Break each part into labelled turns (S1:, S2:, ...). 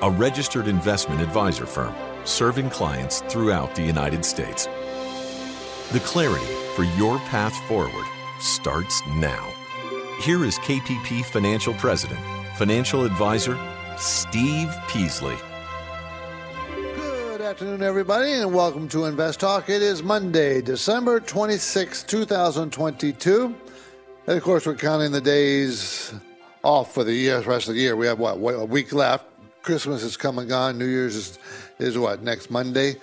S1: a registered investment advisor firm serving clients throughout the United States. The clarity for your path forward starts now. Here is KPP Financial President, Financial Advisor Steve Peasley.
S2: Good afternoon, everybody, and welcome to Invest Talk. It is Monday, December 26, 2022. And of course, we're counting the days off for the rest of the year. We have what, a week left. Christmas is come and gone. New Year's is, is what, next Monday?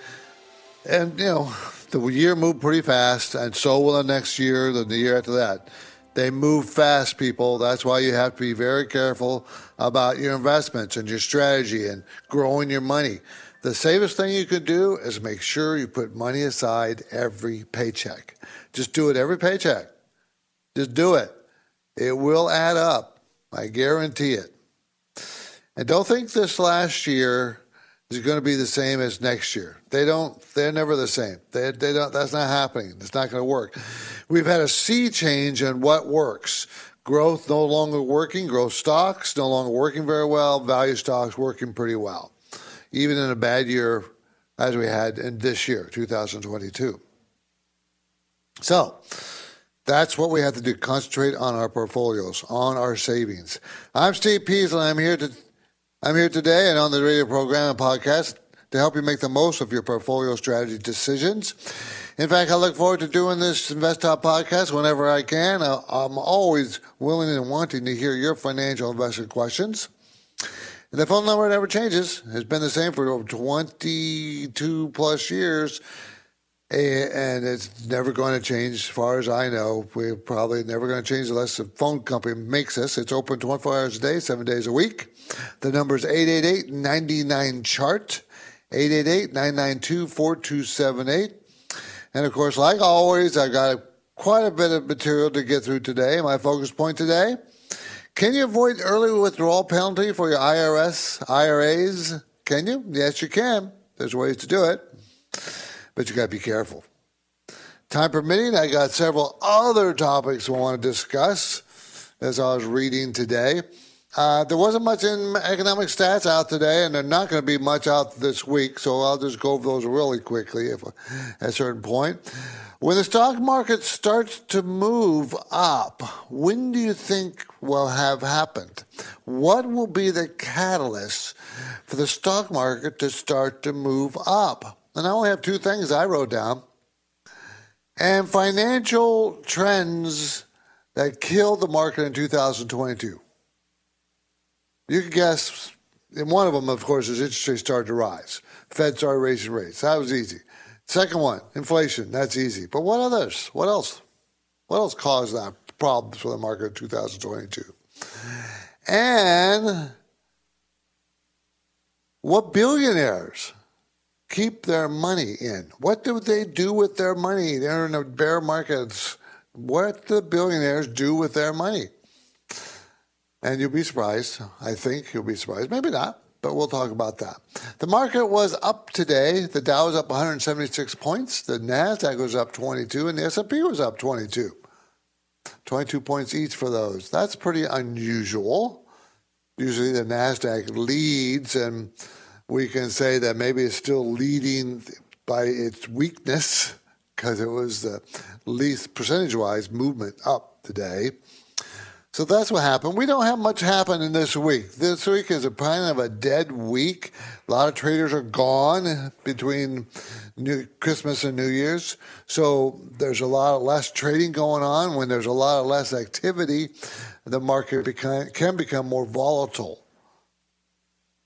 S2: And, you know, the year moved pretty fast, and so will the next year, the year after that. They move fast, people. That's why you have to be very careful about your investments and your strategy and growing your money. The safest thing you can do is make sure you put money aside every paycheck. Just do it every paycheck. Just do it. It will add up. I guarantee it. And don't think this last year is going to be the same as next year. They don't. They're never the same. They, they don't. That's not happening. It's not going to work. We've had a sea change in what works. Growth no longer working. Growth stocks no longer working very well. Value stocks working pretty well, even in a bad year as we had in this year, 2022. So. That's what we have to do. Concentrate on our portfolios, on our savings. I'm Steve Peasley. I'm here to I'm here today and on the radio program and podcast to help you make the most of your portfolio strategy decisions. In fact, I look forward to doing this Invest Talk podcast whenever I can. I'm always willing and wanting to hear your financial investment questions. And the phone number never changes. It's been the same for over 22 plus years. And it's never going to change as far as I know. We're probably never going to change unless the phone company makes us. It's open 24 hours a day, seven days a week. The number is 888 99 chart, 888 992 4278. And of course, like always, I've got quite a bit of material to get through today. My focus point today can you avoid early withdrawal penalty for your IRS, IRAs? Can you? Yes, you can. There's ways to do it but you got to be careful. Time permitting, I got several other topics I want to discuss as I was reading today. Uh, there wasn't much in economic stats out today, and there's not going to be much out this week, so I'll just go over those really quickly if, at a certain point. When the stock market starts to move up, when do you think will have happened? What will be the catalyst for the stock market to start to move up? And I only have two things I wrote down. And financial trends that killed the market in 2022. You can guess, and one of them, of course, is interest rates started to rise. Fed started raising rates. That was easy. Second one, inflation. That's easy. But what others? What else? What else caused that problems for the market in 2022? And what billionaires keep their money in? What do they do with their money? They're in bear markets. What do billionaires do with their money? And you'll be surprised. I think you'll be surprised. Maybe not, but we'll talk about that. The market was up today. The Dow was up 176 points. The Nasdaq was up 22, and the S&P was up 22. 22 points each for those. That's pretty unusual. Usually the Nasdaq leads and we can say that maybe it's still leading by its weakness because it was the least percentage wise movement up today. So that's what happened. We don't have much happening this week. This week is a kind of a dead week. A lot of traders are gone between New, Christmas and New Year's. So there's a lot less trading going on. When there's a lot of less activity, the market can become more volatile.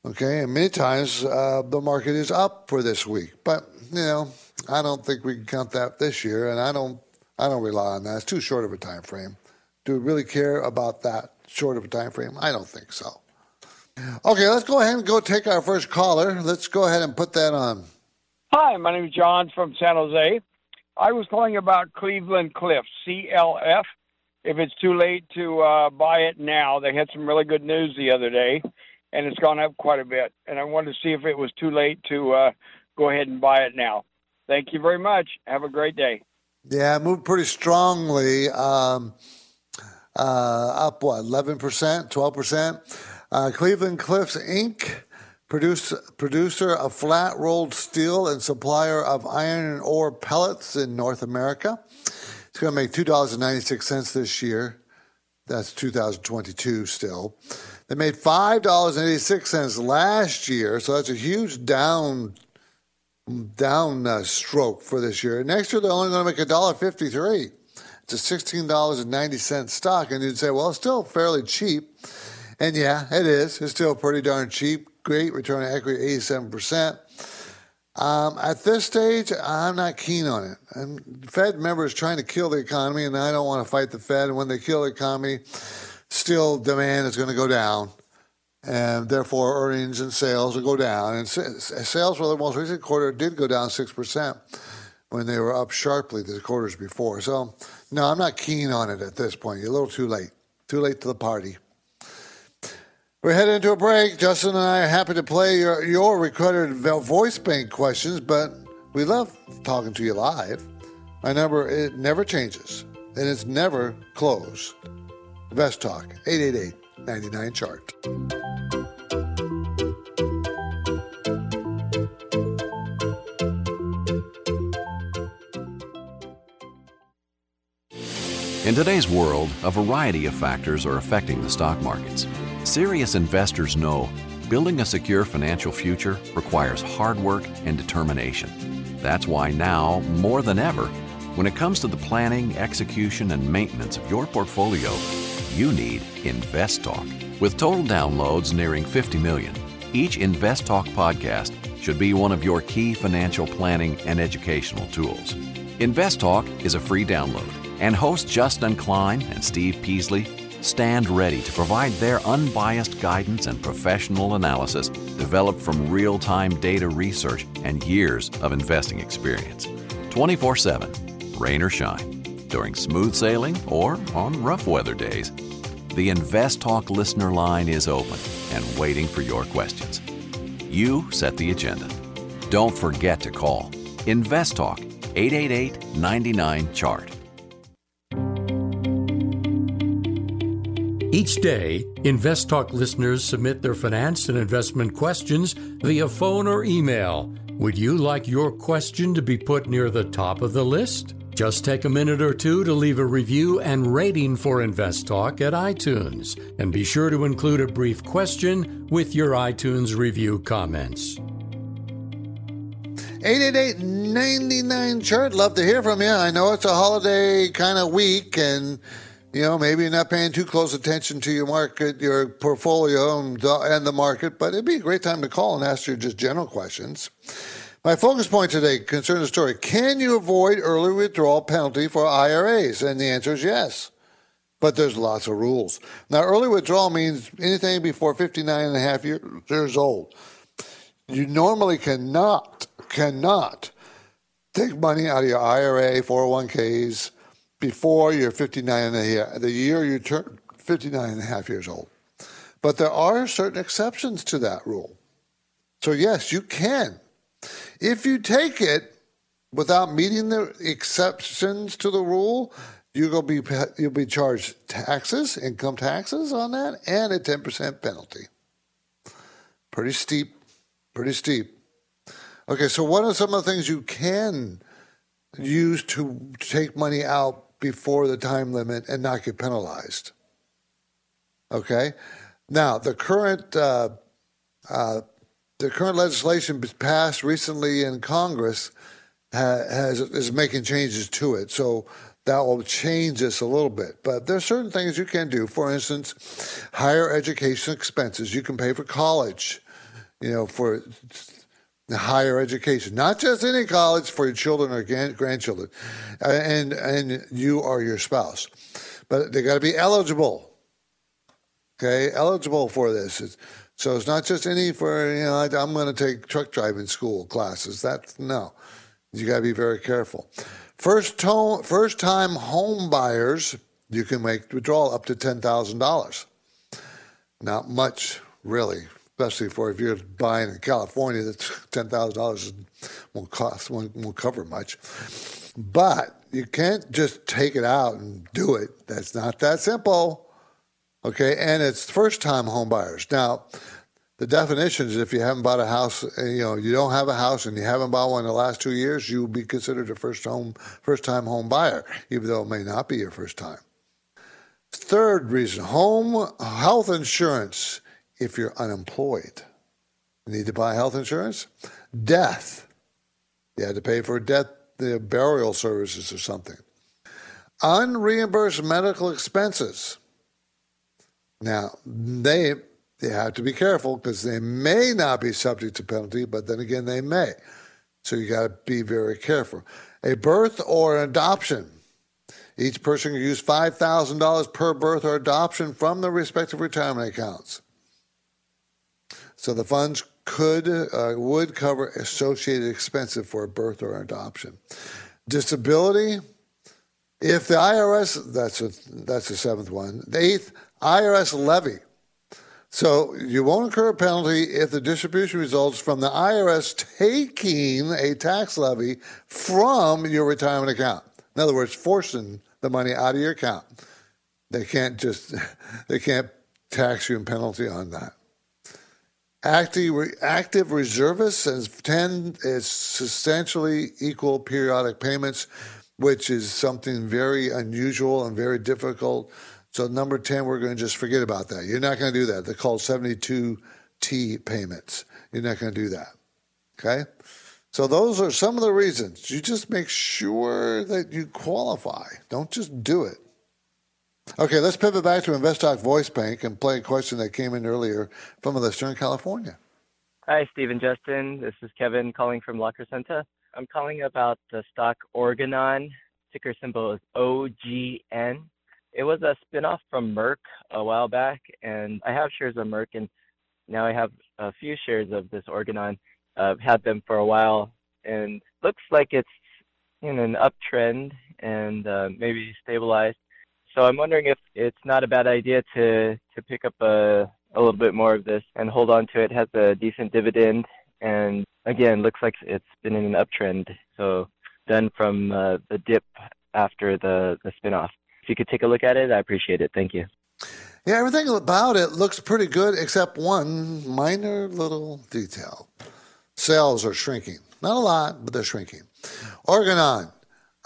S2: Okay, and many times uh, the market is up for this week, but you know I don't think we can count that this year, and I don't I don't rely on that. It's too short of a time frame. Do we really care about that short of a time frame? I don't think so. Okay, let's go ahead and go take our first caller. Let's go ahead and put that on.
S3: Hi, my name is John from San Jose. I was calling about Cleveland Cliff CLF. If it's too late to uh, buy it now, they had some really good news the other day, and it's gone up quite a bit. And I wanted to see if it was too late to uh, go ahead and buy it now. Thank you very much. Have a great day.
S2: Yeah, moved pretty strongly. Um, uh, up what, 11%, 12%? Uh, Cleveland Cliffs Inc., produce, producer of flat rolled steel and supplier of iron and ore pellets in North America. It's going to make $2.96 this year. That's 2022 still. They made $5.86 last year, so that's a huge down down uh, stroke for this year. Next year, they're only going to make $1.53. It's a $16.90 stock. And you'd say, well, it's still fairly cheap. And yeah, it is. It's still pretty darn cheap. Great return on equity, 87%. Um, at this stage, I'm not keen on it. And Fed members trying to kill the economy, and I don't want to fight the Fed. And when they kill the economy, still demand is going to go down, and therefore earnings and sales will go down. And sales for the most recent quarter did go down six percent when they were up sharply the quarters before. So, no, I'm not keen on it at this point. You're a little too late. Too late to the party. We're heading into a break. Justin and I are happy to play your, your recorded voice bank questions, but we love talking to you live. My number, it never changes, and it's never closed. Invest Talk, 888 99 Chart.
S4: In today's world, a variety of factors are affecting the stock markets. Serious investors know building a secure financial future requires hard work and determination. That's why now, more than ever, when it comes to the planning, execution, and maintenance of your portfolio, you need InvestTalk. With total downloads nearing 50 million, each InvestTalk podcast should be one of your key financial planning and educational tools. InvestTalk is a free download, and hosts Justin Klein and Steve Peasley stand ready to provide their unbiased guidance and professional analysis developed from real time data research and years of investing experience. 24 7, rain or shine, during smooth sailing or on rough weather days. The Invest Talk listener line is open and waiting for your questions. You set the agenda. Don't forget to call Invest Talk 888 99 Chart.
S5: Each day, Invest Talk listeners submit their finance and investment questions via phone or email. Would you like your question to be put near the top of the list? Just take a minute or two to leave a review and rating for InvestTalk at iTunes, and be sure to include a brief question with your iTunes review comments.
S2: 888-99 chart. Love to hear from you. I know it's a holiday kind of week and you know, maybe you're not paying too close attention to your market, your portfolio, and the market, but it'd be a great time to call and ask your just general questions. My focus point today concerns the story Can you avoid early withdrawal penalty for IRAs? And the answer is yes. But there's lots of rules. Now, early withdrawal means anything before 59 and a half years old. You normally cannot, cannot take money out of your IRA, 401ks, before you're 59 and a half, the year you turn 59 and a half years old. But there are certain exceptions to that rule. So, yes, you can. If you take it without meeting the exceptions to the rule, you'll be, you'll be charged taxes, income taxes on that, and a 10% penalty. Pretty steep, pretty steep. Okay, so what are some of the things you can use to take money out before the time limit and not get penalized. Okay, now the current uh, uh, the current legislation passed recently in Congress has is making changes to it, so that will change this a little bit. But there's certain things you can do. For instance, higher education expenses. You can pay for college, you know, for higher education, not just any college for your children or grandchildren, and and you or your spouse, but they got to be eligible. Okay, eligible for this. So it's not just any for, you know, I'm going to take truck driving school classes. That's no. You got to be very careful. First, to- first time home buyers, you can make withdrawal up to $10,000. Not much, really, especially for if you're buying in California, that $10,000 won't cost, won't, won't cover much. But you can't just take it out and do it. That's not that simple. Okay, and it's first time home buyers. Now, the definition is if you haven't bought a house, uh, you know, you don't have a house and you haven't bought one in the last two years, you will be considered a first home, first time home buyer, even though it may not be your first time. Third reason, home health insurance if you're unemployed. You need to buy health insurance. Death. You had to pay for death, the burial services or something. Unreimbursed medical expenses. Now, they they have to be careful because they may not be subject to penalty, but then again, they may. So you got to be very careful. A birth or an adoption. Each person can use $5,000 per birth or adoption from the respective retirement accounts. So the funds could uh, would cover associated expenses for a birth or an adoption. Disability, if the IRS that's a that's the seventh one. The eighth IRS levy. So you won't incur a penalty if the distribution results from the IRS taking a tax levy from your retirement account. In other words, forcing the money out of your account. They can't just they can't tax you and penalty on that. Active, active reservists and 10 is substantially equal periodic payments, which is something very unusual and very difficult so number 10, we're going to just forget about that. You're not going to do that. They're called 72T payments. You're not going to do that. Okay? So those are some of the reasons. You just make sure that you qualify. Don't just do it. Okay, let's pivot back to InvestTalk Voice Bank and play a question that came in earlier from a listener in California.
S6: Hi, Steve and Justin. This is Kevin calling from La Crescenta. I'm calling about the stock Organon. Ticker symbol is OGN. It was a spinoff from Merck a while back, and I have shares of Merck, and now I have a few shares of this Organon. I've had them for a while, and looks like it's in an uptrend and uh, maybe stabilized. So I'm wondering if it's not a bad idea to to pick up a a little bit more of this and hold on to it. it has a decent dividend, and again, looks like it's been in an uptrend. So done from uh, the dip after the the spinoff you could take a look at it, I appreciate it. Thank you.
S2: Yeah, everything about it looks pretty good except one minor little detail. Sales are shrinking. Not a lot, but they're shrinking. Organon,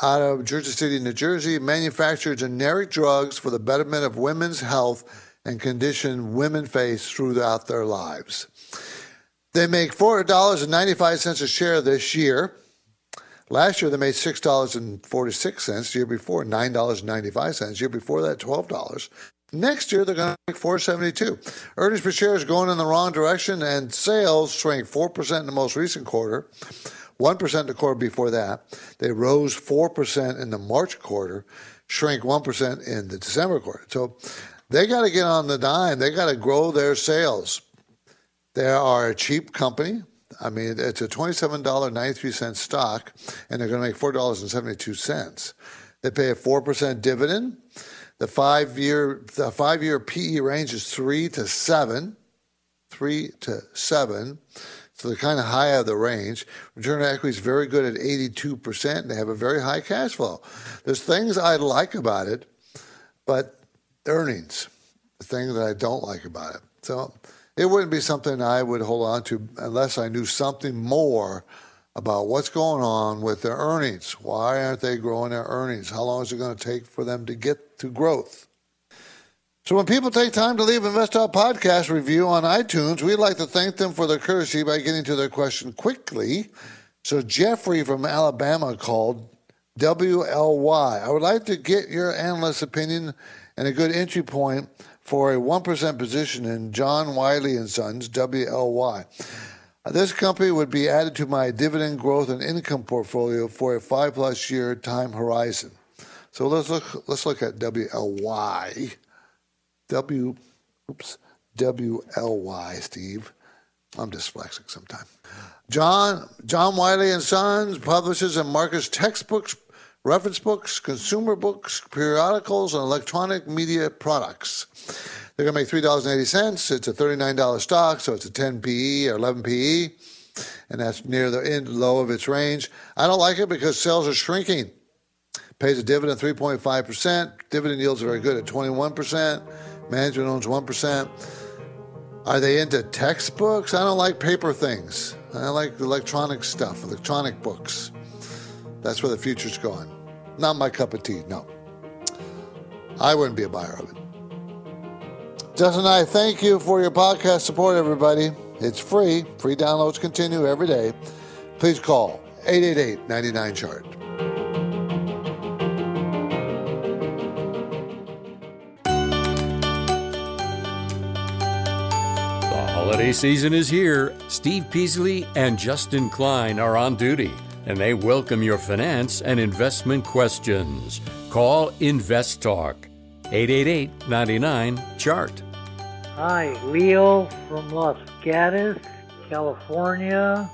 S2: out of Jersey City, New Jersey, manufactures generic drugs for the betterment of women's health and condition women face throughout their lives. They make $4.95 a share this year. Last year they made six dollars and forty six cents. Year before nine dollars and ninety five cents. Year before that twelve dollars. Next year they're going to make four seventy two. Earnings per share is going in the wrong direction, and sales shrank four percent in the most recent quarter. 1% the quarter before that. They rose 4% in the March quarter, shrank 1% in the December quarter. So they got to get on the dime. They got to grow their sales. They are a cheap company. I mean, it's a $27.93 stock, and they're going to make $4.72. They pay a 4% dividend. The five year the five year PE range is three to seven, three to seven. So they're kind of high of the range. Return on equity is very good at 82%. And they have a very high cash flow. There's things I like about it, but earnings, the thing that I don't like about it. So it wouldn't be something I would hold on to unless I knew something more about what's going on with their earnings. Why aren't they growing their earnings? How long is it going to take for them to get to growth? So when people take time to leave InvestTalk podcast review on iTunes, we'd like to thank them for their courtesy by getting to their question quickly. So Jeffrey from Alabama called WLY. I would like to get your analyst opinion and a good entry point for a 1% position in John Wiley and Sons, WLY. This company would be added to my dividend growth and income portfolio for a five plus year time horizon. So let's look let's look at WLY. W oops W L Y, Steve. I'm dyslexic sometimes. John John Wiley and Sons publishes and markets textbooks, reference books, consumer books, periodicals, and electronic media products. They're going to make three dollars and eighty cents. It's a thirty-nine dollar stock, so it's a ten PE or eleven PE, and that's near the end low of its range. I don't like it because sales are shrinking. Pays a dividend three point five percent. Dividend yields are very good at twenty-one percent. Management owns one percent. Are they into textbooks? I don't like paper things. I like electronic stuff, electronic books. That's where the future's going. Not my cup of tea, no. I wouldn't be a buyer of it. Justin and I thank you for your podcast support, everybody. It's free. Free downloads continue every day. Please call 888 99 Chart.
S5: The holiday season is here. Steve Peasley and Justin Klein are on duty, and they welcome your finance and investment questions. Call Invest Talk 888 99 Chart.
S7: Hi, Leo from Los Gatos, California.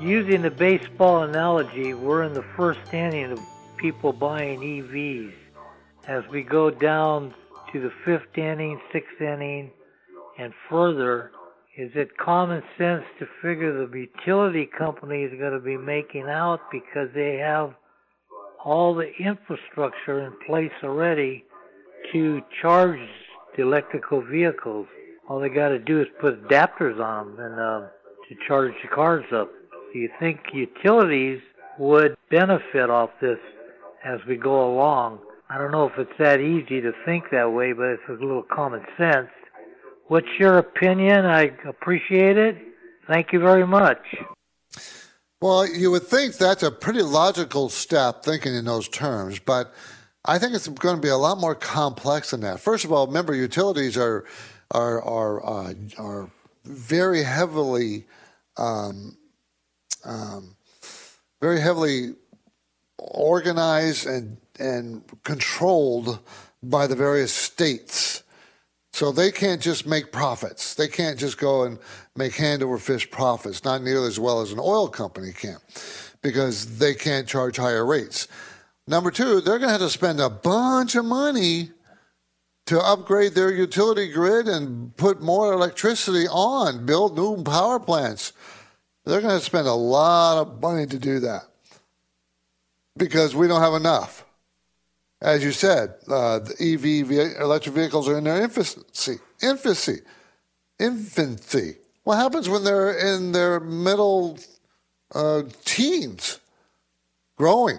S7: Using the baseball analogy, we're in the first inning of people buying EVs. As we go down to the fifth inning, sixth inning, and further, is it common sense to figure the utility company is going to be making out because they have all the infrastructure in place already to charge the electrical vehicles? All they got to do is put adapters on them and uh, to charge the cars up. Do you think utilities would benefit off this as we go along? I don't know if it's that easy to think that way, but it's a little common sense. What's your opinion? I appreciate it. Thank you very much.
S2: Well, you would think that's a pretty logical step thinking in those terms, but I think it's going to be a lot more complex than that. First of all, remember utilities are are are uh, are very heavily um, um, very heavily organized and and controlled by the various states. So they can't just make profits. They can't just go and make hand over fist profits, not nearly as well as an oil company can, because they can't charge higher rates. Number two, they're going to have to spend a bunch of money to upgrade their utility grid and put more electricity on, build new power plants. They're going to spend a lot of money to do that because we don't have enough. As you said, uh, the EV electric vehicles are in their infancy. Infancy. Infancy. What happens when they're in their middle uh, teens? Growing.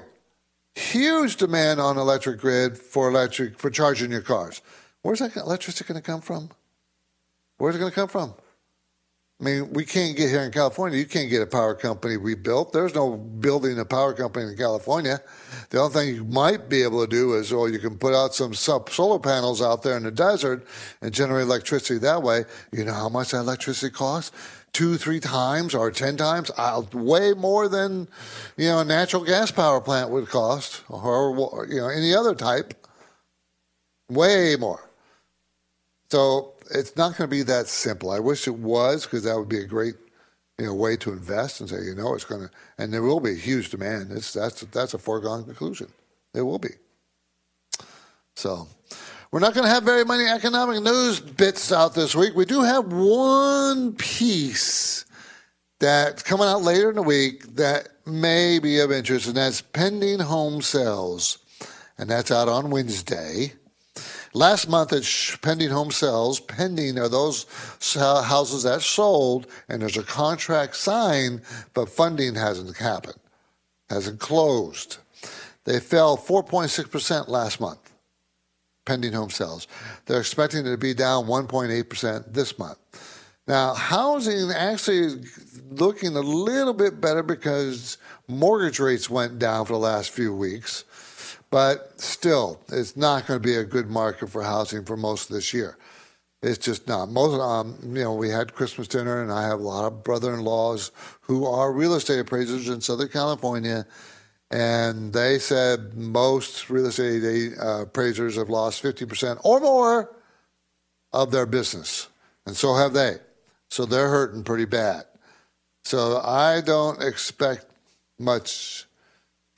S2: Huge demand on electric grid for electric for charging your cars. Where's that electricity going to come from? Where's it going to come from? I mean, we can't get here in California. You can't get a power company rebuilt. There's no building a power company in California. The only thing you might be able to do is, oh, you can put out some solar panels out there in the desert and generate electricity that way. You know how much that electricity costs? Two, three times or ten times, uh, way more than you know a natural gas power plant would cost, or you know any other type. Way more. So it's not going to be that simple. I wish it was because that would be a great, you know, way to invest and say, you know, it's going to, and there will be a huge demand. It's that's that's a foregone conclusion. There will be. So, we're not going to have very many economic news bits out this week. We do have one piece that's coming out later in the week that may be of interest, and that's pending home sales, and that's out on Wednesday. Last month at pending home sales, pending are those houses that sold and there's a contract signed, but funding hasn't happened, hasn't closed. They fell 4.6% last month, pending home sales. They're expecting it to be down 1.8% this month. Now, housing actually is looking a little bit better because mortgage rates went down for the last few weeks. But still, it's not going to be a good market for housing for most of this year. It's just not. Most, um, you know, we had Christmas dinner, and I have a lot of brother-in-laws who are real estate appraisers in Southern California, and they said most real estate uh, appraisers have lost 50% or more of their business and so have they. So they're hurting pretty bad. So I don't expect much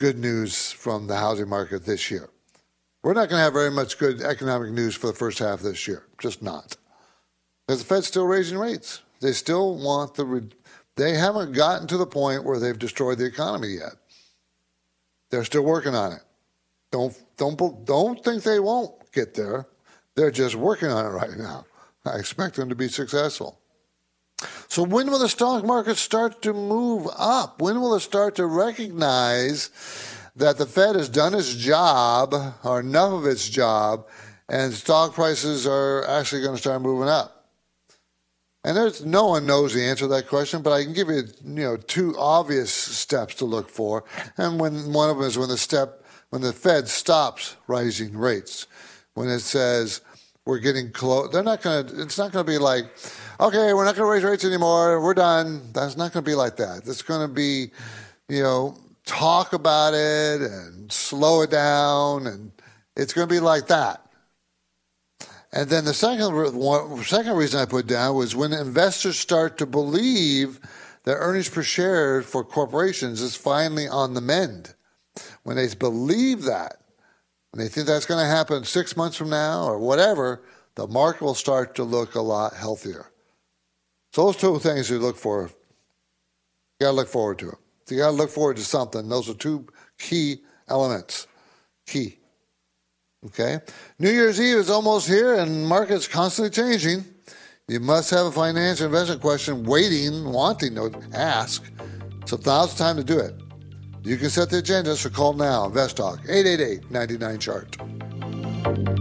S2: good news from the housing market this year. We're not going to have very much good economic news for the first half of this year. Just not. Because the Fed's still raising rates. They still want the. Re- they haven't gotten to the point where they've destroyed the economy yet. They're still working on it. Don't don't don't think they won't get there. They're just working on it right now. I expect them to be successful. So when will the stock market start to move up? When will it start to recognize that the Fed has done its job or enough of its job and stock prices are actually going to start moving up? And there's no one knows the answer to that question, but I can give you, you know, two obvious steps to look for. And when one of them is when the step when the Fed stops raising rates, when it says we're getting close, they're not going to. It's not going to be like, okay, we're not going to raise rates anymore. We're done. That's not going to be like that. It's going to be, you know, talk about it and slow it down, and it's going to be like that. And then the second, second reason I put down was when investors start to believe that earnings per share for corporations is finally on the mend. When they believe that, and they think that's going to happen six months from now or whatever, the market will start to look a lot healthier. So those two things you look for, you got to look forward to. So you got to look forward to something. Those are two key elements. Key. Okay? New Year's Eve is almost here and market's constantly changing. You must have a financial investment question waiting, wanting to ask. So now's the time to do it. You can set the agenda, so call now. Invest Talk, 888 99 Chart.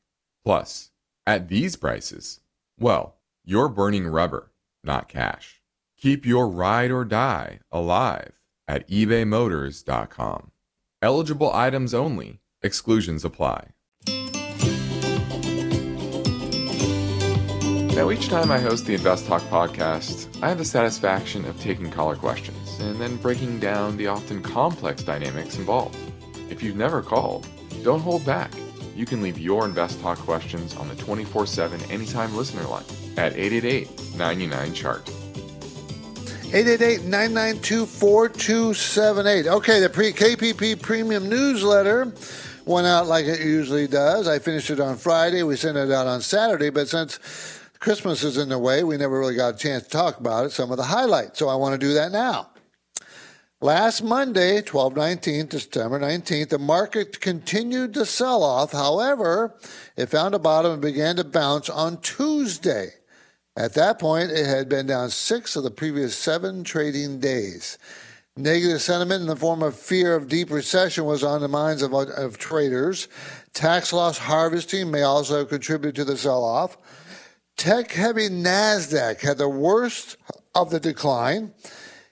S8: Plus, at these prices, well, you're burning rubber, not cash. Keep your ride or die alive at ebaymotors.com. Eligible items only, exclusions apply. Now, each time I host the Invest Talk podcast, I have the satisfaction of taking caller questions and then breaking down the often complex dynamics involved. If you've never called, don't hold back. You can leave your Invest Talk questions on the 24 7 anytime listener line at 888 99 Chart.
S2: 888-992-4278. Okay, the pre- KPP Premium Newsletter went out like it usually does. I finished it on Friday. We sent it out on Saturday, but since Christmas is in the way, we never really got a chance to talk about it, some of the highlights. So I want to do that now. Last Monday, 12 19th, December 19th, the market continued to sell off. However, it found a bottom and began to bounce on Tuesday. At that point, it had been down six of the previous seven trading days. Negative sentiment in the form of fear of deep recession was on the minds of, of traders. Tax loss harvesting may also have contributed to the sell off. Tech heavy NASDAQ had the worst of the decline.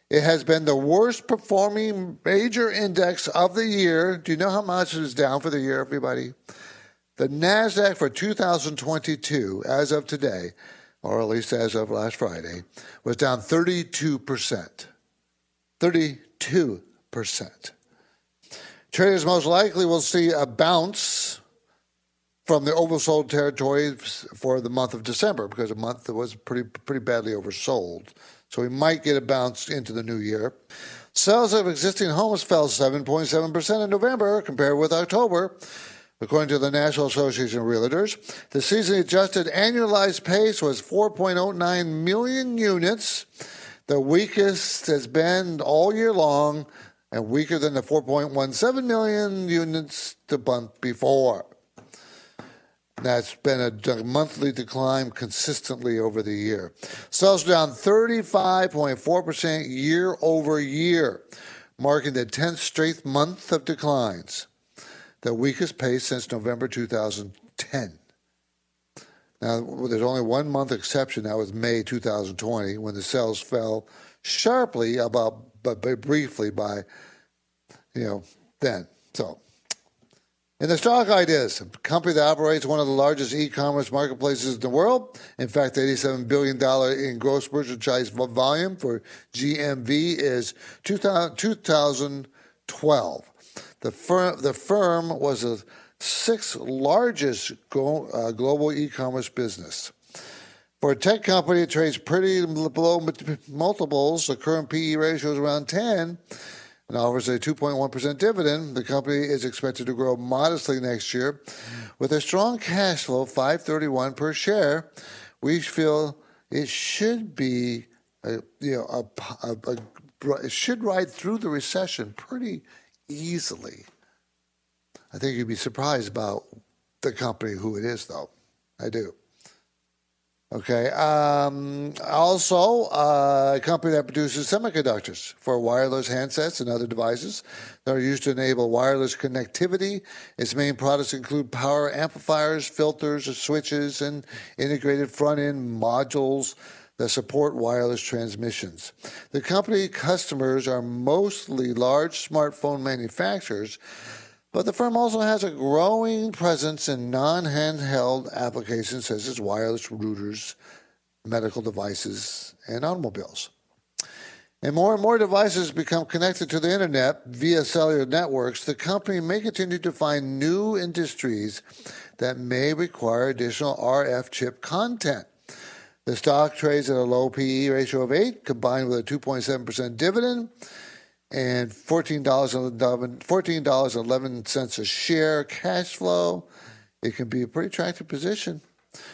S2: It has been the worst performing major index of the year. Do you know how much it is down for the year, everybody? The NASDAQ for 2022, as of today, or at least as of last Friday, was down 32%. 32%. Traders most likely will see a bounce from the oversold territory for the month of December because the month was pretty pretty badly oversold. So we might get a bounce into the new year. Sales of existing homes fell 7.7% in November compared with October, According to the National Association of Realtors, the seasonally adjusted annualized pace was 4.09 million units, the weakest has been all year long and weaker than the 4.17 million units the month before. That's been a monthly decline consistently over the year. Sales down 35.4% year over year, marking the 10th straight month of declines, the weakest pace since November 2010. Now, there's only one month exception. That was May 2020, when the sales fell sharply, about but briefly by, you know, then. So in the stock ideas, a company that operates one of the largest e-commerce marketplaces in the world, in fact, $87 billion in gross merchandise volume for GMV is 2012. The firm, the firm was the sixth largest uh, global e-commerce business. For a tech company, it trades pretty below multiples. The current PE ratio is around 10 and offers a 2.1% dividend. The company is expected to grow modestly next year with a strong cash flow, 531 per share. We feel it should be, a, you know, a, a, a, it should ride through the recession pretty easily. I think you'd be surprised about the company who it is, though. I do. Okay. Um, also, uh, a company that produces semiconductors for wireless handsets and other devices that are used to enable wireless connectivity. Its main products include power amplifiers, filters, switches, and integrated front end modules that support wireless transmissions. The company customers are mostly large smartphone manufacturers but the firm also has a growing presence in non handheld applications such as wireless routers, medical devices, and automobiles. And more and more devices become connected to the internet via cellular networks. The company may continue to find new industries that may require additional RF chip content. The stock trades at a low PE ratio of 8, combined with a 2.7% dividend and $14.11, $14.11 a share cash flow. It can be a pretty attractive position.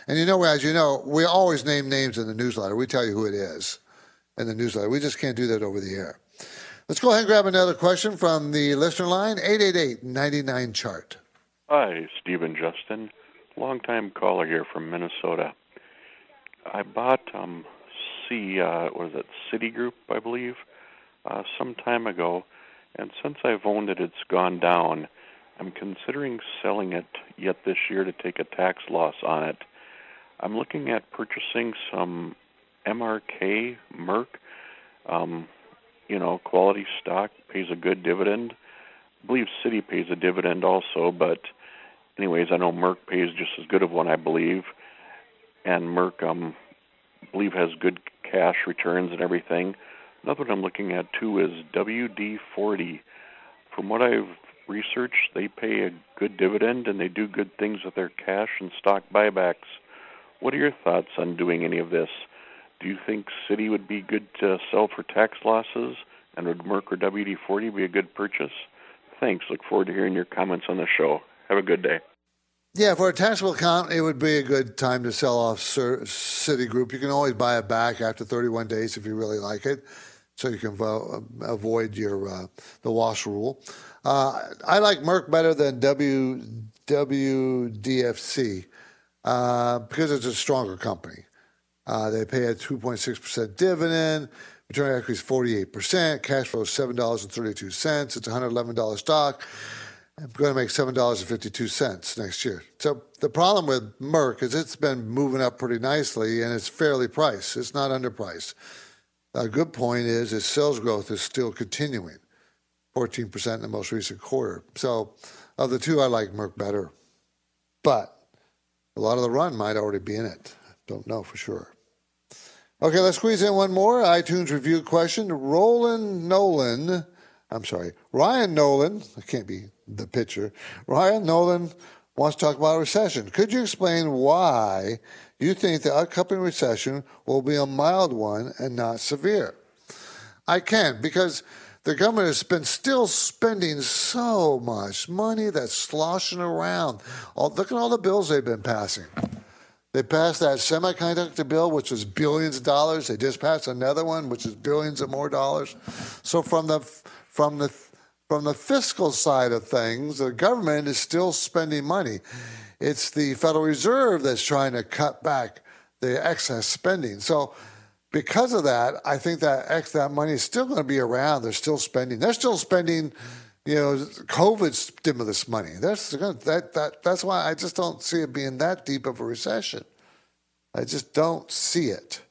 S2: And you know, as you know, we always name names in the newsletter. We tell you who it is in the newsletter. We just can't do that over the air. Let's go ahead and grab another question from the listener line, 888 99 chart.
S9: Hi, Steve and Justin, longtime caller here from Minnesota. I bought um, C, uh, what is it, Citigroup, I believe uh, some time ago, and since I've owned it, it's gone down. I'm considering selling it yet this year to take a tax loss on it. I'm looking at purchasing some MRK Merck. Um, you know, quality stock pays a good dividend. I believe Citi pays a dividend also, but anyways, I know Merck pays just as good of one, I believe, and Merck, um, I believe, has good cash returns and everything. Another one I'm looking at too is WD 40. From what I've researched, they pay a good dividend and they do good things with their cash and stock buybacks. What are your thoughts on doing any of this? Do you think Citi would be good to sell for tax losses? And would Merck or WD 40 be a good purchase? Thanks. Look forward to hearing your comments on the show. Have a good day.
S2: Yeah, for a taxable account, it would be a good time to sell off Citigroup. You can always buy it back after 31 days if you really like it so you can vo- avoid your uh, the wash rule. Uh, I like Merck better than W WDFC uh, because it's a stronger company. Uh, they pay a 2.6% dividend. Return on equity is 48%. Cash flow is $7.32. It's $111 stock. I'm going to make $7.52 next year. So the problem with Merck is it's been moving up pretty nicely and it's fairly priced. It's not underpriced. A good point is its sales growth is still continuing, 14% in the most recent quarter. So of the two, I like Merck better. But a lot of the run might already be in it. Don't know for sure. Okay, let's squeeze in one more iTunes review question. Roland Nolan, I'm sorry, Ryan Nolan, I can't be the pitcher. Ryan Nolan wants to talk about a recession. Could you explain why you think the upcoming recession will be a mild one and not severe. I can, because the government has been still spending so much money that's sloshing around. All, look at all the bills they've been passing. They passed that semiconductor bill, which was billions of dollars. They just passed another one, which is billions of more dollars. So from the from the from the fiscal side of things, the government is still spending money. It's the Federal Reserve that's trying to cut back the excess spending. So because of that, I think that X, that money is still going to be around. They're still spending. They're still spending, you know, COVID stimulus money. That's that that that's why I just don't see it being that deep of a recession. I just don't see it.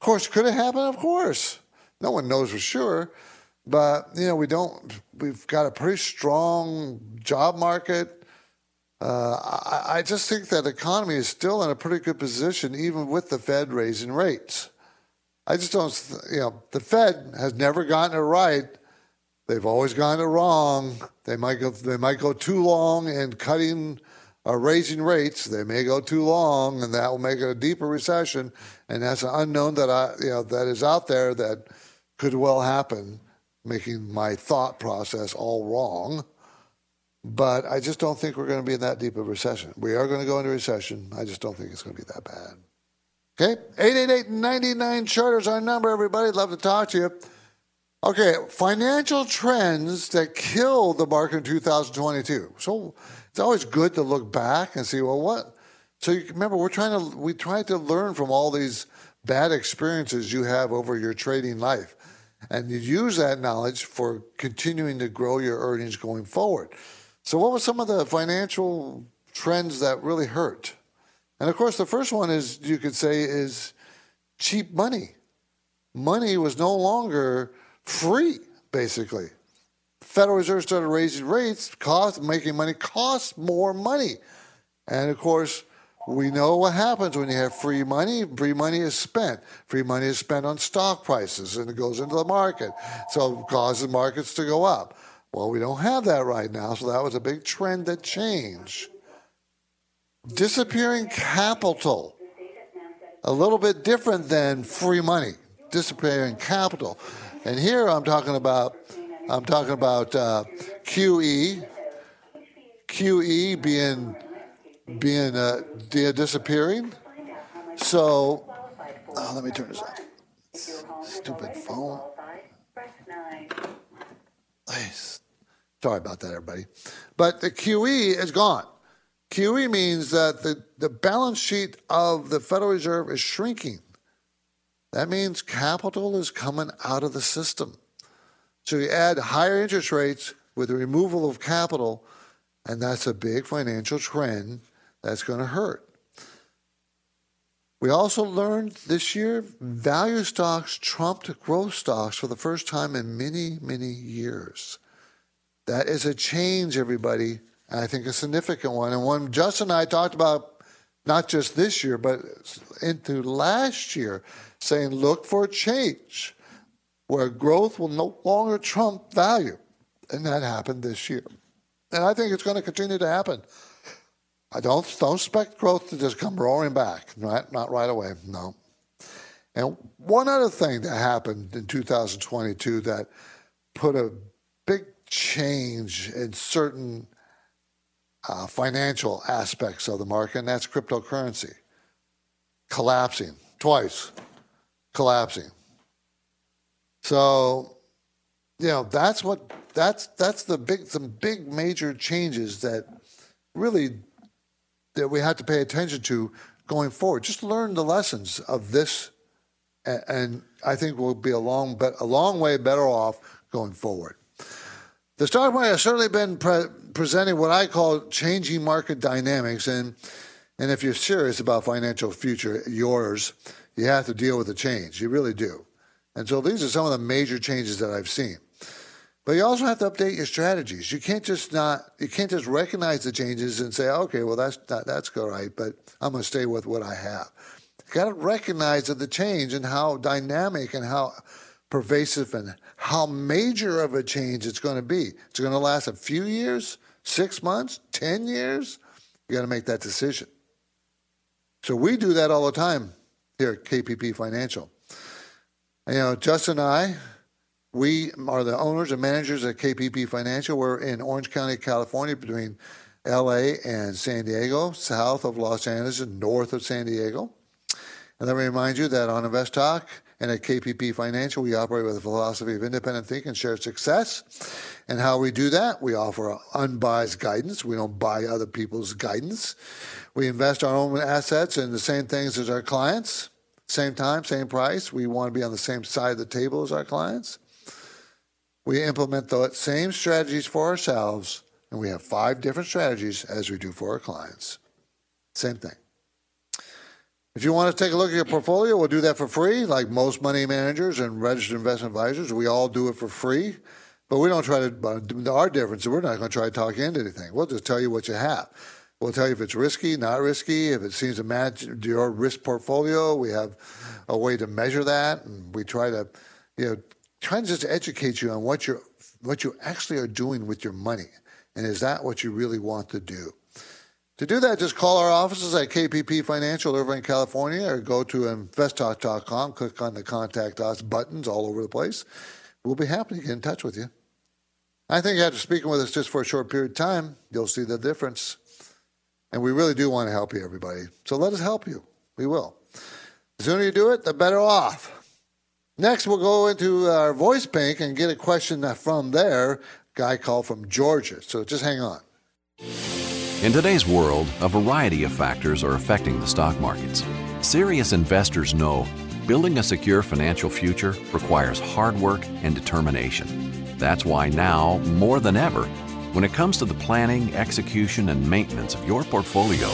S2: Of course, could it happen? Of course. No one knows for sure, but you know, we don't. We've got a pretty strong job market. Uh, I, just think that economy is still in a pretty good position, even with the Fed raising rates. I just don't, you know, the Fed has never gotten it right. They've always gotten it wrong. They might go, they might go too long in cutting or uh, raising rates. They may go too long, and that will make it a deeper recession. And that's an unknown that I, you know, that is out there that could well happen, making my thought process all wrong. But I just don't think we're going to be in that deep of a recession. We are going to go into recession. I just don't think it's going to be that bad. Okay, 888-99 charters our number, everybody. Love to talk to you. Okay, financial trends that killed the market in 2022. So it's always good to look back and see, well, what? So you remember, we're trying to we try to learn from all these bad experiences you have over your trading life, and you use that knowledge for continuing to grow your earnings going forward. So, what were some of the financial trends that really hurt? And of course, the first one is, you could say, is cheap money. Money was no longer free, basically. Federal Reserve started raising rates, cost making money costs more money. And of course, we know what happens when you have free money. Free money is spent. Free money is spent on stock prices and it goes into the market. So it causes markets to go up. Well, we don't have that right now, so that was a big trend that changed. Disappearing capital, a little bit different than free money. Disappearing capital, and here I'm talking about I'm talking about uh, QE, QE being being uh, disappearing. So, oh, let me turn this off. Stupid phone. Sorry about that, everybody. But the QE is gone. QE means that the, the balance sheet of the Federal Reserve is shrinking. That means capital is coming out of the system. So you add higher interest rates with the removal of capital, and that's a big financial trend that's going to hurt. We also learned this year value stocks trumped growth stocks for the first time in many, many years. That is a change, everybody, and I think a significant one. And one Justin and I talked about not just this year, but into last year, saying look for a change where growth will no longer trump value. And that happened this year. And I think it's going to continue to happen. I don't don't expect growth to just come roaring back, right? Not right away, no. And one other thing that happened in 2022 that put a change in certain uh, financial aspects of the market, and that's cryptocurrency collapsing twice, collapsing. So, you know, that's what that's that's the big some big major changes that really that we have to pay attention to going forward. Just learn the lessons of this, and, and I think we'll be a long, but a long way better off going forward. The stock market has certainly been pre- presenting what I call changing market dynamics, and and if you're serious about financial future yours, you have to deal with the change. You really do. And so these are some of the major changes that I've seen. But you also have to update your strategies. You can't just not you can't just recognize the changes and say, okay, well that's not, that's all right, but I'm going to stay with what I have. You got to recognize that the change and how dynamic and how pervasive and how major of a change it's going to be. It's going to last a few years, six months, 10 years. You got to make that decision. So we do that all the time here at KPP Financial. You know, Justin and I, We are the owners and managers of KPP Financial. We're in Orange County, California, between LA and San Diego, south of Los Angeles and north of San Diego. And let me remind you that on Invest Talk and at KPP Financial, we operate with a philosophy of independent thinking and shared success. And how we do that, we offer unbiased guidance. We don't buy other people's guidance. We invest our own assets in the same things as our clients, same time, same price. We want to be on the same side of the table as our clients. We implement the same strategies for ourselves, and we have five different strategies as we do for our clients. Same thing. If you want to take a look at your portfolio, we'll do that for free, like most money managers and registered investment advisors. We all do it for free, but we don't try to. Uh, Our difference is we're not going to try to talk into anything. We'll just tell you what you have. We'll tell you if it's risky, not risky, if it seems to match your risk portfolio. We have a way to measure that, and we try to, you know, try to just educate you on what you're, what you actually are doing with your money, and is that what you really want to do? To do that, just call our offices at KPP Financial in California or go to investtalk.com, click on the contact us buttons all over the place. We'll be happy to get in touch with you. I think after speaking with us just for a short period of time, you'll see the difference. And we really do want to help you, everybody. So let us help you. We will. The sooner you do it, the better off. Next, we'll go into our voice bank and get a question from there. Guy called from Georgia. So just hang on.
S4: In today's world, a variety of factors are affecting the stock markets. Serious investors know building a secure financial future requires hard work and determination. That's why now, more than ever, when it comes to the planning, execution, and maintenance of your portfolio,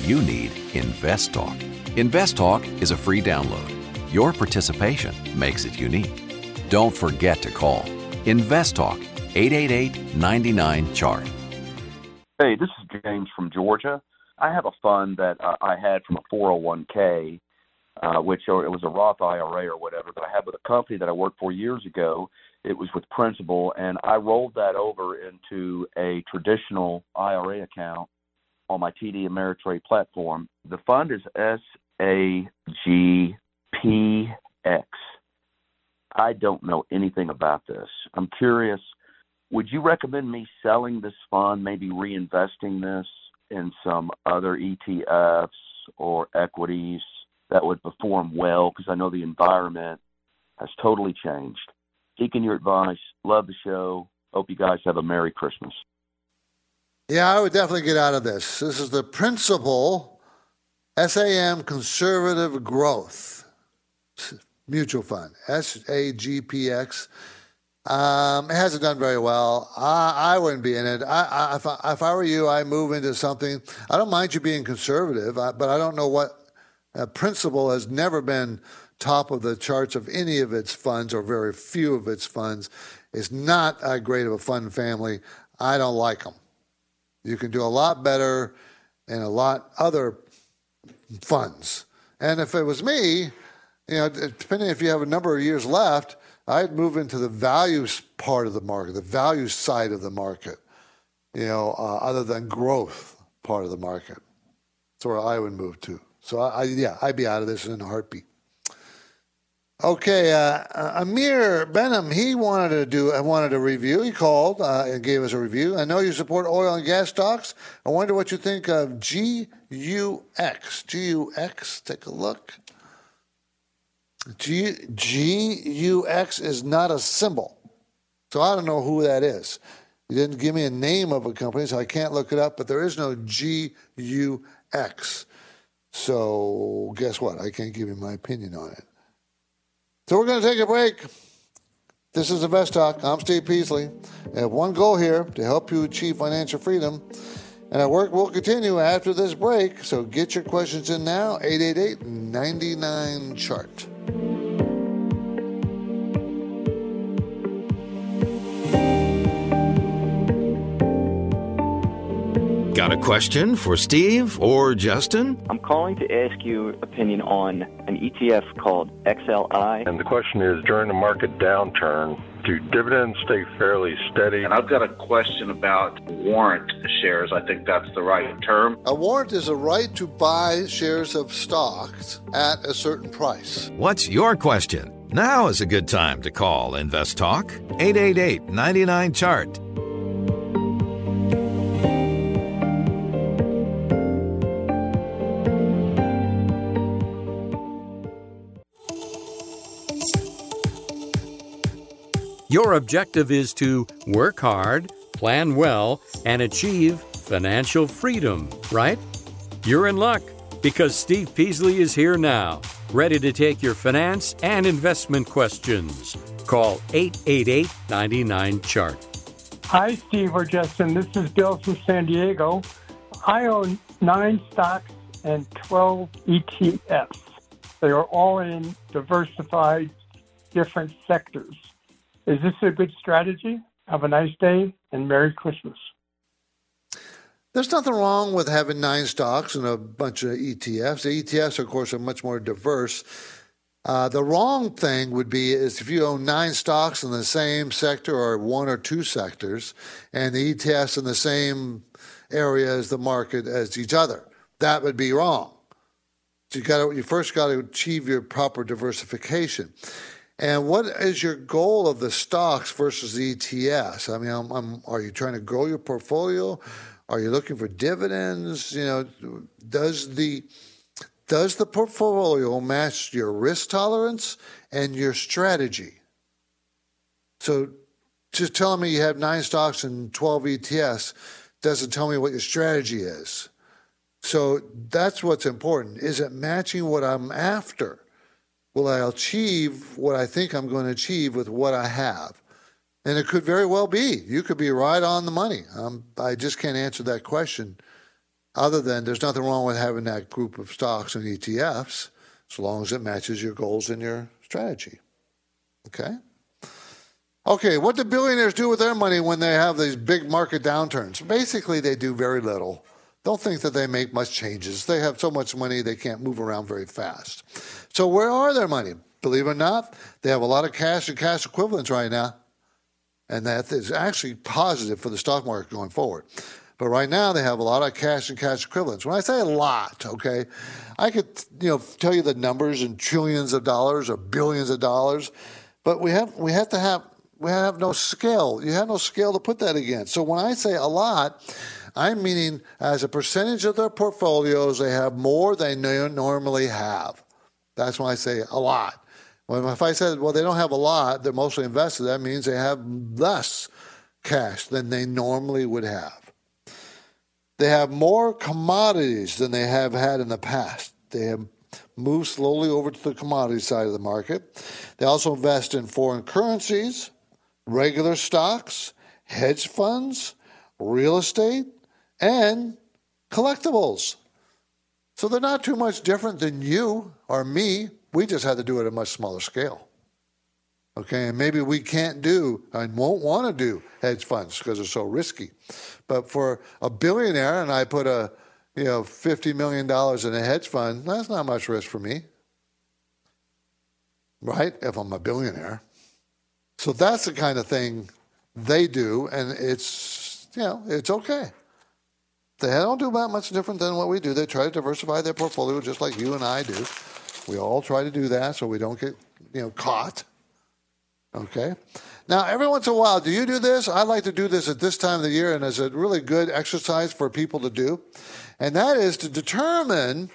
S4: you need InvestTalk. InvestTalk is a free download. Your participation makes it unique. Don't forget to call InvestTalk 888 99 Chart.
S10: Hey, this is James from Georgia. I have a fund that uh, I had from a 401k, uh, which or it was a Roth IRA or whatever, that I had with a company that I worked for years ago. It was with Principal, and I rolled that over into a traditional IRA account on my TD Ameritrade platform. The fund is SAGPX. I don't know anything about this. I'm curious would you recommend me selling this fund, maybe reinvesting this in some other ETFs or equities that would perform well? Because I know the environment has totally changed. Seeking your advice. Love the show. Hope you guys have a Merry Christmas.
S2: Yeah, I would definitely get out of this. This is the Principal SAM Conservative Growth Mutual Fund, SAGPX. Um, it hasn't done very well. I, I wouldn't be in it. I, I, if, I, if I were you, I move into something. I don't mind you being conservative, but I don't know what uh, Principal has never been top of the charts of any of its funds or very few of its funds. It's not a great of a fund family. I don't like them. You can do a lot better in a lot other funds. And if it was me, you know, depending if you have a number of years left, I'd move into the values part of the market, the value side of the market, you know, uh, other than growth part of the market. That's where I would move to. So, I, I yeah, I'd be out of this in a heartbeat. Okay, uh, uh Amir Benham, he wanted to do, wanted a review. He called uh, and gave us a review. I know you support oil and gas stocks. I wonder what you think of GUX. GUX, take a look. G, GUX is not a symbol. So I don't know who that is. You didn't give me a name of a company, so I can't look it up, but there is no GUX. So guess what? I can't give you my opinion on it. So we're going to take a break. This is Invest Talk. I'm Steve Peasley. I have one goal here to help you achieve financial freedom. And our work will continue after this break. So get your questions in now 888 99 chart.
S11: Got a question for Steve or Justin?
S12: I'm calling to ask you opinion on an ETF called XLI.
S13: And the question is during the market downturn, do dividends stay fairly steady?
S14: And I've got a question about warrant shares. I think that's the right term.
S2: A warrant is a right to buy shares of stocks at a certain price.
S11: What's your question? Now is a good time to call Invest Talk 888 99 Chart.
S5: Your objective is to work hard, plan well, and achieve financial freedom, right? You're in luck because Steve Peasley is here now, ready to take your finance and investment questions. Call 888 99 Chart.
S15: Hi, Steve or Justin. This is Bill from San Diego. I own nine stocks and 12 ETFs. They are all in diversified different sectors. Is this a good strategy? Have a nice day and Merry Christmas.
S2: There's nothing wrong with having nine stocks and a bunch of ETFs. The ETFs, of course, are much more diverse. Uh, the wrong thing would be is if you own nine stocks in the same sector or one or two sectors, and the ETFs in the same area as the market as each other. That would be wrong. So you got you first got to achieve your proper diversification. And what is your goal of the stocks versus the ETFs? I mean, I'm, I'm, are you trying to grow your portfolio? Are you looking for dividends? You know, does the does the portfolio match your risk tolerance and your strategy? So, just telling me you have nine stocks and 12 ETFs doesn't tell me what your strategy is. So that's what's important. Is it matching what I'm after? Will I achieve what I think I'm going to achieve with what I have? And it could very well be. You could be right on the money. Um, I just can't answer that question other than there's nothing wrong with having that group of stocks and ETFs as long as it matches your goals and your strategy. Okay? Okay, what do billionaires do with their money when they have these big market downturns? Basically, they do very little. Don't think that they make much changes. They have so much money they can't move around very fast. So where are their money? Believe it or not, they have a lot of cash and cash equivalents right now. And that is actually positive for the stock market going forward. But right now they have a lot of cash and cash equivalents. When I say a lot, okay, I could you know tell you the numbers in trillions of dollars or billions of dollars, but we have we have to have we have no scale. You have no scale to put that against. So when I say a lot, I'm meaning as a percentage of their portfolios, they have more than they normally have. That's when I say a lot. When if I said, well, they don't have a lot, they're mostly invested, that means they have less cash than they normally would have. They have more commodities than they have had in the past. They have moved slowly over to the commodity side of the market. They also invest in foreign currencies, regular stocks, hedge funds, real estate, and collectibles. So they're not too much different than you or me. We just had to do it at a much smaller scale. Okay, and maybe we can't do and won't want to do hedge funds because they're so risky. But for a billionaire, and I put a you know fifty million dollars in a hedge fund, that's not much risk for me, right? If I'm a billionaire, so that's the kind of thing they do, and it's you know it's okay. They don't do that much different than what we do. They try to diversify their portfolio just like you and I do. We all try to do that so we don't get you know caught. Okay. Now, every once in a while, do you do this? I like to do this at this time of the year, and it's a really good exercise for people to do. And that is to determine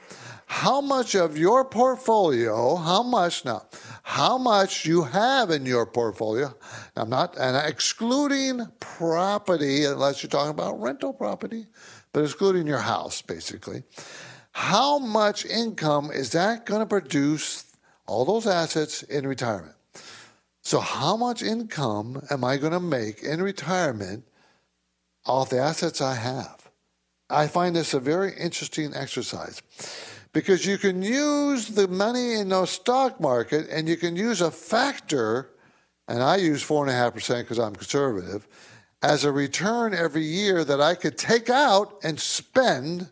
S2: how much of your portfolio, how much now, how much you have in your portfolio. I'm not, and excluding property, unless you're talking about rental property, but excluding your house, basically. How much income is that going to produce, all those assets in retirement? So, how much income am I going to make in retirement off the assets I have? I find this a very interesting exercise because you can use the money in the stock market and you can use a factor, and I use 4.5% because I'm conservative as a return every year that I could take out and spend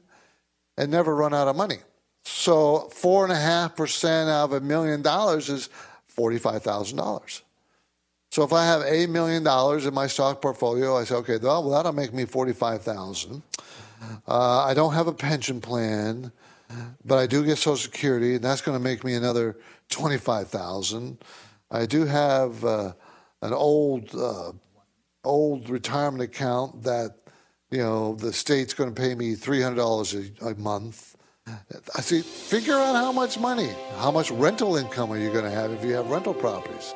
S2: and never run out of money. So four and a half percent of a million dollars is forty-five thousand dollars. So if I have a million dollars in my stock portfolio, I say, okay, well, that'll make me forty-five thousand. Uh, I don't have a pension plan, but I do get Social Security, and that's going to make me another twenty-five thousand. I do have uh, an old uh, old retirement account that you know the state's going to pay me three hundred dollars a month. I see. Figure out how much money, how much rental income are you going to have if you have rental properties.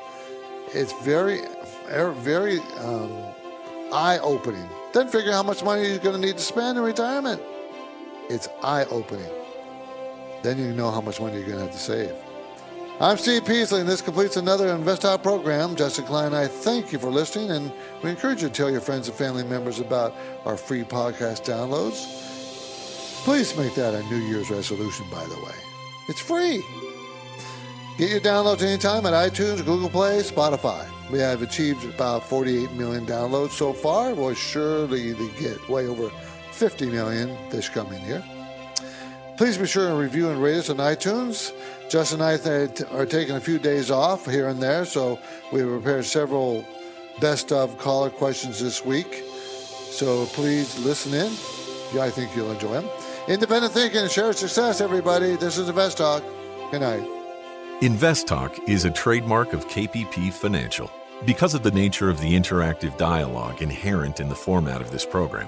S2: It's very, very um, eye-opening. Then figure how much money you're going to need to spend in retirement. It's eye-opening. Then you know how much money you're going to have to save. I'm Steve Peasley, and this completes another Invest program. Justin Klein I thank you for listening, and we encourage you to tell your friends and family members about our free podcast downloads. Please make that a New Year's resolution, by the way. It's free. Get your downloads anytime at iTunes, Google Play, Spotify. We have achieved about 48 million downloads so far. We'll surely get way over 50 million this coming year. Please be sure to review and rate us on iTunes. Justin and I are taking a few days off here and there, so we prepared several best of caller questions this week. So please listen in. Yeah, I think you'll enjoy them. Independent thinking and share success, everybody. This is Invest Talk. Good night.
S1: Invest Talk is a trademark of KPP Financial. Because of the nature of the interactive dialogue inherent in the format of this program,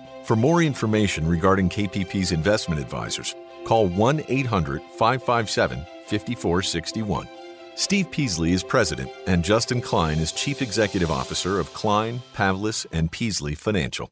S1: For more information regarding KPP's investment advisors, Call 1 800 557 5461. Steve Peasley is president, and Justin Klein is chief executive officer of Klein, Pavlis, and Peasley Financial.